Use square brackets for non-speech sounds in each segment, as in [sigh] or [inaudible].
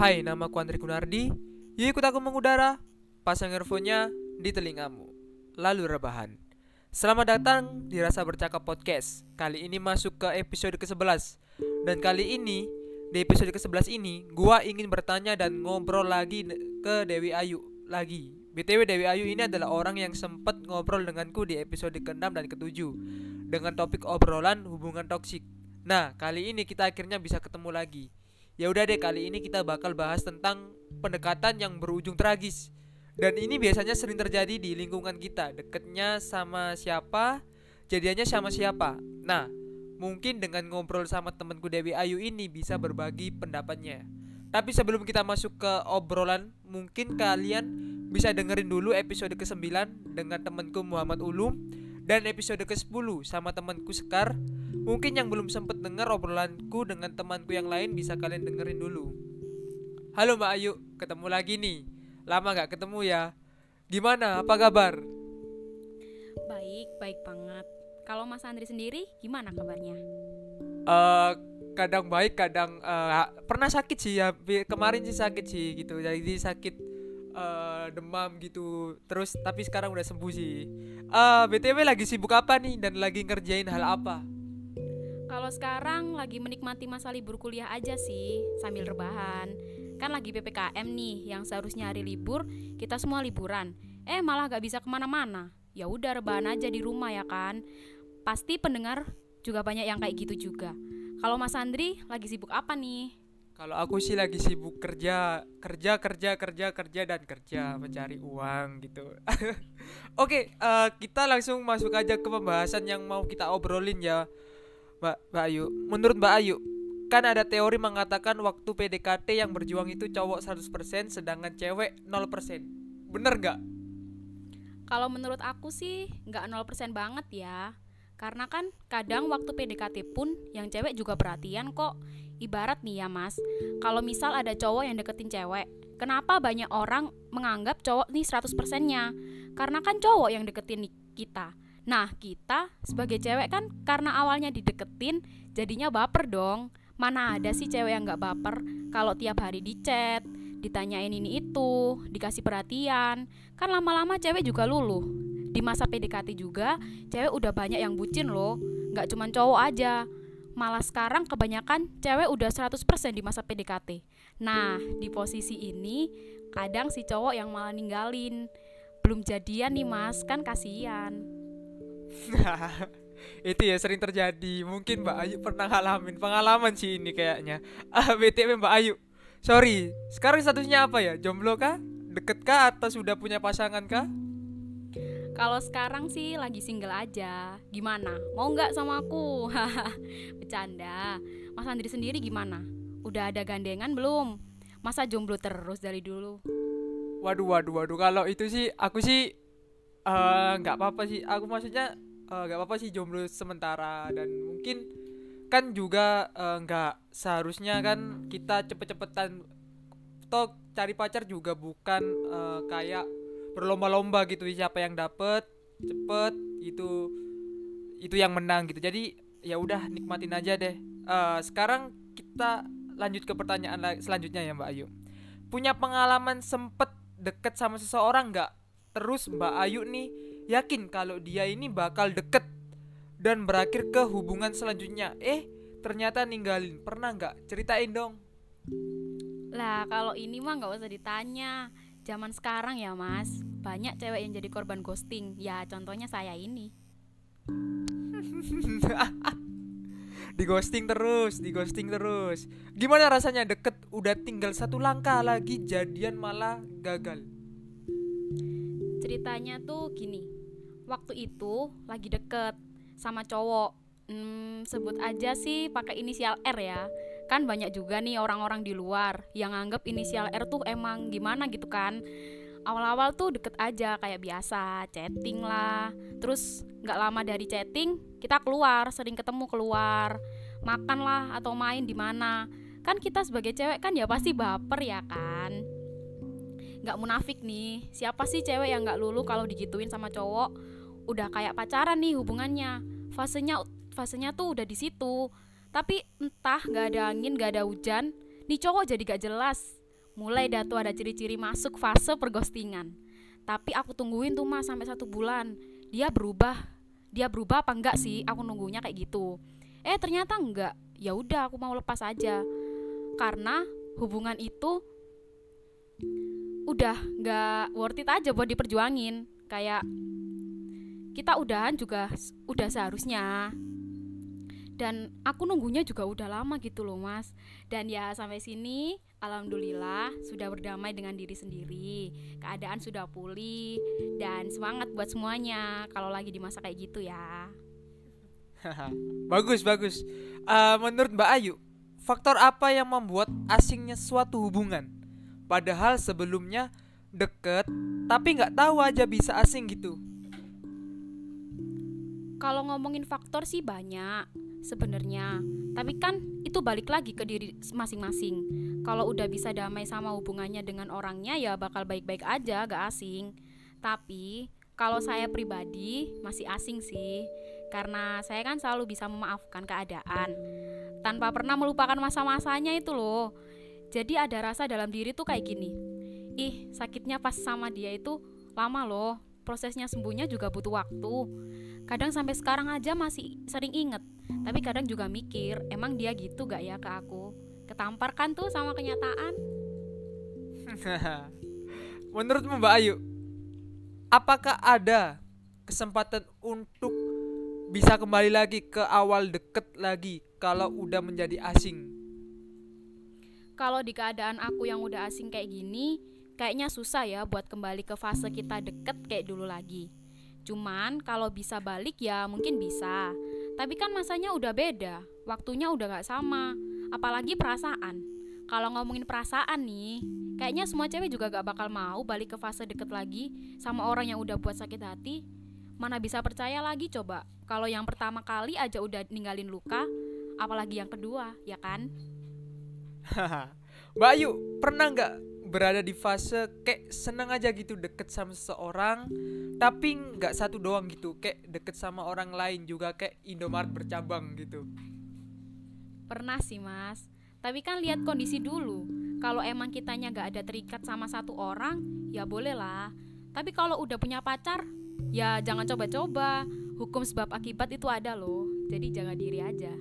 Hai, nama aku Andri Kunardi. Yuk ikut aku mengudara. Pasang earphone-nya di telingamu. Lalu rebahan. Selamat datang di Rasa Bercakap Podcast. Kali ini masuk ke episode ke-11. Dan kali ini, di episode ke-11 ini, gua ingin bertanya dan ngobrol lagi ke Dewi Ayu lagi. BTW Dewi Ayu ini adalah orang yang sempat ngobrol denganku di episode ke-6 dan ke-7 dengan topik obrolan hubungan toksik. Nah, kali ini kita akhirnya bisa ketemu lagi. Ya udah deh, kali ini kita bakal bahas tentang pendekatan yang berujung tragis. Dan ini biasanya sering terjadi di lingkungan kita, deketnya sama siapa, jadiannya sama siapa. Nah, mungkin dengan ngobrol sama temanku Dewi Ayu ini bisa berbagi pendapatnya. Tapi sebelum kita masuk ke obrolan, mungkin kalian bisa dengerin dulu episode ke-9 dengan temanku Muhammad Ulum dan episode ke-10 sama temanku Sekar. Mungkin yang belum sempet denger obrolanku dengan temanku yang lain bisa kalian dengerin dulu. Halo Mbak Ayu, ketemu lagi nih. Lama gak ketemu ya. Gimana? Apa kabar? Baik, baik banget. Kalau Mas Andri sendiri, gimana kabarnya? Eh kadang baik, kadang eh, pernah sakit sih ya. Kemarin sih sakit sih gitu. Jadi sakit eh, demam gitu. Terus tapi sekarang udah sembuh sih. Eh BTW lagi sibuk apa nih dan lagi ngerjain hal apa? Kalau sekarang lagi menikmati masa libur kuliah aja sih, sambil rebahan. Kan lagi PPKM nih, yang seharusnya hari libur, kita semua liburan. Eh malah gak bisa ke mana-mana. Ya udah rebahan aja di rumah ya kan. Pasti pendengar juga banyak yang kayak gitu juga. Kalau Mas Andri lagi sibuk apa nih? Kalau aku sih lagi sibuk kerja, kerja, kerja, kerja, kerja dan kerja mencari uang gitu. [laughs] Oke, eh, kita langsung masuk aja ke pembahasan yang mau kita obrolin ya, Mbak Mbak Ayu. Menurut Mbak Ayu, kan ada teori mengatakan waktu PDKT yang berjuang itu cowok 100% sedangkan cewek 0%. Bener nggak? Kalau menurut aku sih nggak 0% banget ya. Karena kan kadang waktu PDKT pun yang cewek juga perhatian kok. Ibarat nih ya mas, kalau misal ada cowok yang deketin cewek, kenapa banyak orang menganggap cowok nih 100% nya? Karena kan cowok yang deketin kita. Nah kita sebagai cewek kan karena awalnya dideketin jadinya baper dong. Mana ada sih cewek yang nggak baper kalau tiap hari di chat, ditanyain ini itu, dikasih perhatian. Kan lama-lama cewek juga luluh. Di masa PDKT juga, cewek udah banyak yang bucin loh. Nggak cuman cowok aja. Malah sekarang kebanyakan cewek udah 100% di masa PDKT. Nah, di posisi ini kadang si cowok yang malah ninggalin. Belum jadian nih mas, kan kasihan. [laughs] itu ya sering terjadi. Mungkin Mbak Ayu pernah ngalamin pengalaman sih ini kayaknya. [laughs] Ah, BTW Mbak Ayu. Sorry, sekarang statusnya apa ya? Jomblo kah? Deket kah atau sudah punya pasangan kah? Kalau sekarang sih lagi single aja. Gimana? Mau nggak sama aku? [laughs] Bercanda. Mas Andri sendiri gimana? Udah ada gandengan belum? Masa jomblo terus dari dulu? Waduh, waduh, waduh. Kalau itu sih aku sih eh, nggak apa-apa sih. Aku maksudnya eh, nggak apa-apa sih jomblo sementara dan mungkin kan juga eh, nggak seharusnya kan kita cepet-cepetan toh cari pacar juga bukan eh, kayak berlomba-lomba gitu siapa yang dapet cepet itu itu yang menang gitu. Jadi ya udah nikmatin aja deh. Eh, sekarang kita lanjut ke pertanyaan la- selanjutnya ya Mbak Ayu. Punya pengalaman sempet deket sama seseorang nggak? Terus Mbak Ayu nih yakin kalau dia ini bakal deket dan berakhir ke hubungan selanjutnya? Eh ternyata ninggalin. Pernah nggak? Ceritain dong. Lah kalau ini mah nggak usah ditanya. Zaman sekarang ya mas, banyak cewek yang jadi korban ghosting. Ya contohnya saya ini. [laughs] di ghosting terus di ghosting terus gimana rasanya deket udah tinggal satu langkah lagi jadian malah gagal Ceritanya tuh gini. Waktu itu lagi deket sama cowok. Hmm, sebut aja sih pakai inisial R ya. Kan banyak juga nih orang-orang di luar yang anggap inisial R tuh emang gimana gitu kan. Awal-awal tuh deket aja kayak biasa, chatting lah. Terus nggak lama dari chatting, kita keluar, sering ketemu keluar, makan lah atau main di mana. Kan kita sebagai cewek kan ya pasti baper ya kan nggak munafik nih siapa sih cewek yang nggak lulu kalau digituin sama cowok udah kayak pacaran nih hubungannya fasenya fasenya tuh udah di situ tapi entah nggak ada angin nggak ada hujan nih cowok jadi gak jelas. Mulai dah tuh ada ciri-ciri masuk fase perghostingan tapi aku tungguin tuh mas sampai satu bulan. Dia berubah. Dia berubah apa enggak sih? Aku nunggunya kayak gitu. Eh ternyata enggak ya udah aku mau lepas aja. Karena hubungan itu udah nggak worth it aja buat diperjuangin. Kayak kita udahan juga udah seharusnya dan aku nunggunya juga udah lama gitu loh mas. Dan ya sampai sini alhamdulillah sudah berdamai dengan diri sendiri. Keadaan sudah pulih dan semangat buat semuanya kalau lagi di masa kayak gitu ya. [laughs] Bagus bagus. Uh, menurut Mbak Ayu faktor apa yang membuat asingnya suatu hubungan? Padahal sebelumnya deket, tapi nggak tahu aja bisa asing gitu. Kalau ngomongin faktor sih banyak sebenarnya. Tapi kan itu balik lagi ke diri masing-masing. Kalau udah bisa damai sama hubungannya dengan orangnya ya bakal baik-baik aja, gak asing. Tapi kalau saya pribadi masih asing sih. Karena saya kan selalu bisa memaafkan keadaan tanpa pernah melupakan masa-masanya itu loh jadi ada rasa dalam diri tuh kayak gini ih sakitnya pas sama dia itu lama loh prosesnya sembuhnya juga butuh waktu kadang sampai sekarang aja masih sering inget tapi kadang juga mikir emang dia gitu gak ya ke aku ketampar kan tuh sama kenyataan [laughs] menurutmu Mbak Ayu apakah ada kesempatan untuk bisa kembali lagi ke awal deket lagi kalau udah menjadi asing kalau di keadaan aku yang udah asing kayak gini, kayaknya susah ya buat kembali ke fase kita deket kayak dulu lagi. Cuman kalau bisa balik ya mungkin bisa. Tapi kan masanya udah beda, waktunya udah gak sama, apalagi perasaan. Kalau ngomongin perasaan nih, kayaknya semua cewek juga gak bakal mau balik ke fase deket lagi sama orang yang udah buat sakit hati. Mana bisa percaya lagi coba, kalau yang pertama kali aja udah ninggalin luka, apalagi yang kedua, ya kan? Mbak Ayu pernah nggak berada di fase kayak seneng aja gitu deket sama seseorang tapi nggak satu doang gitu kayak deket sama orang lain juga kayak Indomaret bercabang gitu. Pernah sih mas. Tapi kan lihat kondisi dulu. Kalau emang kitanya nggak ada terikat sama satu orang ya boleh lah. Tapi kalau udah punya pacar ya jangan coba-coba. Hukum sebab akibat itu ada loh. Jadi jaga diri aja.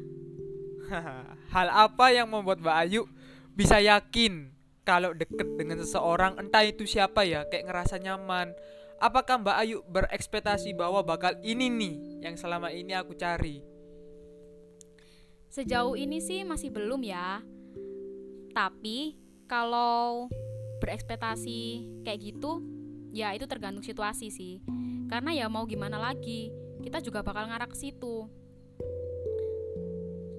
[laughs] Hal apa yang membuat Mbak Ayu bisa yakin kalau deket dengan seseorang entah itu siapa ya kayak ngerasa nyaman. Apakah Mbak Ayu berekspektasi bahwa bakal ini nih yang selama ini aku cari? Sejauh ini sih masih belum ya. Tapi kalau berekspektasi kayak gitu ya itu tergantung situasi sih. Karena ya mau gimana lagi kita juga bakal ngarah ke situ.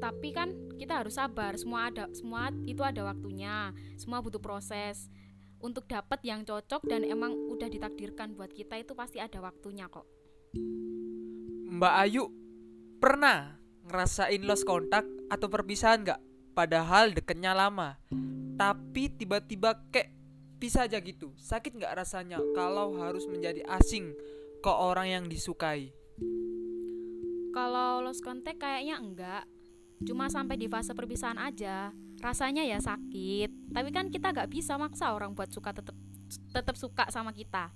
Tapi kan kita harus sabar. Semua ada semua itu ada waktunya. Semua butuh proses. Untuk dapat yang cocok dan emang udah ditakdirkan buat kita itu pasti ada waktunya kok. Mbak Ayu pernah ngerasain lost kontak atau perpisahan nggak? Padahal deketnya lama tapi tiba-tiba kayak pisah aja gitu. Sakit nggak rasanya kalau harus menjadi asing ke orang yang disukai? Kalau lost contact kayaknya enggak cuma sampai di fase perpisahan aja rasanya ya sakit. Tapi kan kita gak bisa maksa orang buat suka tetep tetep suka sama kita.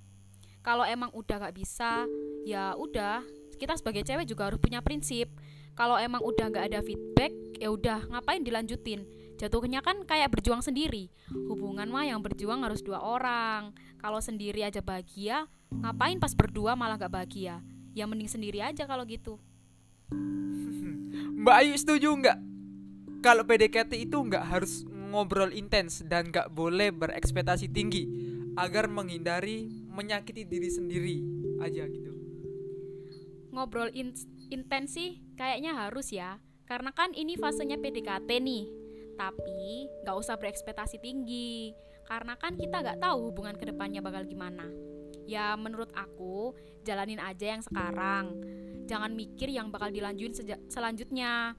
Kalau emang udah gak bisa ya udah kita sebagai cewek juga harus punya prinsip. Kalau emang udah gak ada feedback ya udah ngapain dilanjutin? Jatuhnya kan kayak berjuang sendiri. Hubungan mah yang berjuang harus dua orang. Kalau sendiri aja bahagia ngapain pas berdua malah gak bahagia? Ya mending sendiri aja kalau gitu Mbak Ayu setuju nggak? Kalau PDKT itu nggak harus ngobrol intens dan nggak boleh berekspektasi tinggi agar menghindari menyakiti diri sendiri aja gitu. Ngobrol in intens sih kayaknya harus ya, karena kan ini fasenya PDKT nih. Tapi nggak usah berekspektasi tinggi, karena kan kita nggak tahu hubungan ke depannya bakal gimana. Ya menurut aku jalanin aja yang sekarang jangan mikir yang bakal dilanjutin selanjutnya.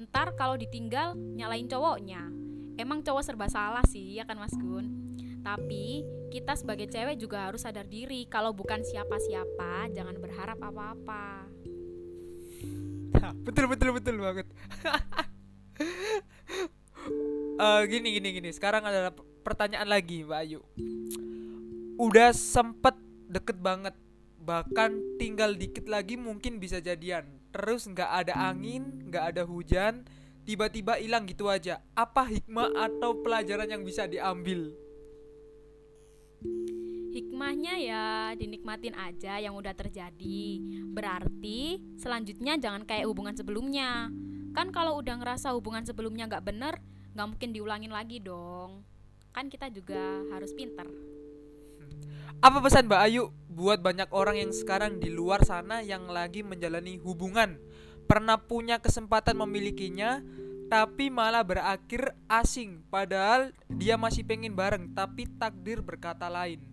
Ntar kalau ditinggal nyalain cowoknya. Emang cowok serba salah sih ya kan mas Gun? Tapi kita sebagai cewek juga harus sadar diri. Kalau bukan siapa-siapa jangan berharap apa-apa. [laughs] Betul betul betul banget. Uh, [laughs] gini gini gini. Sekarang adalah pertanyaan lagi Mbak Ayu. Udah sempet deket banget, bahkan tinggal dikit lagi mungkin bisa jadian. Terus nggak ada angin, nggak ada hujan, tiba-tiba hilang gitu aja. Apa hikmah atau pelajaran yang bisa diambil? Hikmahnya ya dinikmatin aja yang udah terjadi. Berarti selanjutnya jangan kayak hubungan sebelumnya. Kan kalau udah ngerasa hubungan sebelumnya nggak bener, nggak mungkin diulangin lagi dong. Kan kita juga harus pinter. Apa pesan Mbak Ayu buat banyak orang yang sekarang di luar sana yang lagi menjalani hubungan, pernah punya kesempatan memilikinya, tapi malah berakhir asing, padahal dia masih pengen bareng, tapi takdir berkata lain.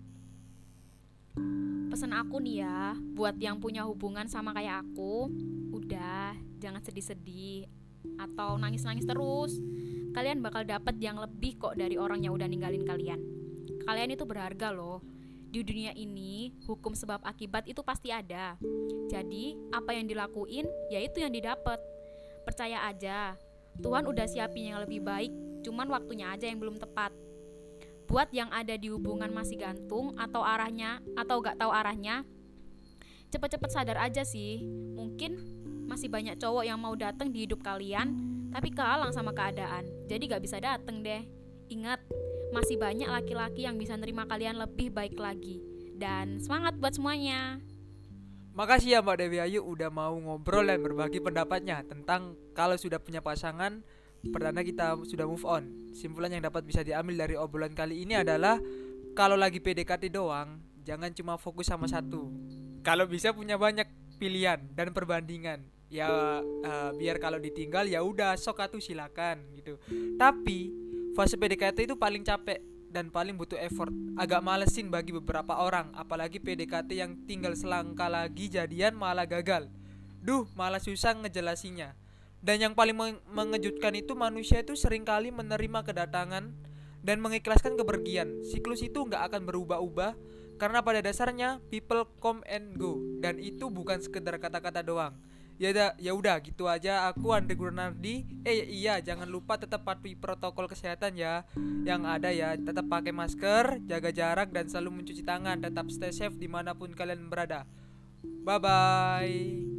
Pesan aku nih ya, buat yang punya hubungan sama kayak aku, udah jangan sedih-sedih atau nangis-nangis terus. Kalian bakal dapet yang lebih kok dari orang yang udah ninggalin kalian. Kalian itu berharga loh. Di dunia ini, hukum sebab akibat itu pasti ada. Jadi, apa yang dilakuin, ya itu yang didapat. Percaya aja, Tuhan udah siapin yang lebih baik, cuman waktunya aja yang belum tepat buat yang ada di hubungan masih gantung atau arahnya atau gak tahu arahnya cepet-cepet sadar aja sih mungkin masih banyak cowok yang mau datang di hidup kalian tapi kehalang sama keadaan jadi gak bisa dateng deh ingat masih banyak laki-laki yang bisa nerima kalian lebih baik lagi dan semangat buat semuanya Makasih ya Mbak Dewi Ayu udah mau ngobrol dan berbagi pendapatnya tentang kalau sudah punya pasangan Pertanda kita sudah move on. Simpulan yang dapat bisa diambil dari obrolan kali ini adalah kalau lagi PDKT doang, jangan cuma fokus sama satu. Kalau bisa punya banyak pilihan dan perbandingan. Ya uh, biar kalau ditinggal ya udah sok atuh silakan gitu. Tapi fase PDKT itu paling capek dan paling butuh effort. Agak malesin bagi beberapa orang, apalagi PDKT yang tinggal selangkah lagi jadian malah gagal. Duh, malah susah ngejelasinya. Dan yang paling mengejutkan itu manusia itu sering kali menerima kedatangan dan mengikhlaskan kepergian. Siklus itu nggak akan berubah-ubah karena pada dasarnya people come and go dan itu bukan sekedar kata-kata doang. Ya ya udah gitu aja. Aku Andre Gurnardi. Eh iya, jangan lupa tetap patuhi protokol kesehatan ya. Yang ada ya, tetap pakai masker, jaga jarak dan selalu mencuci tangan. Tetap stay safe di mana pun kalian berada. Bye bye.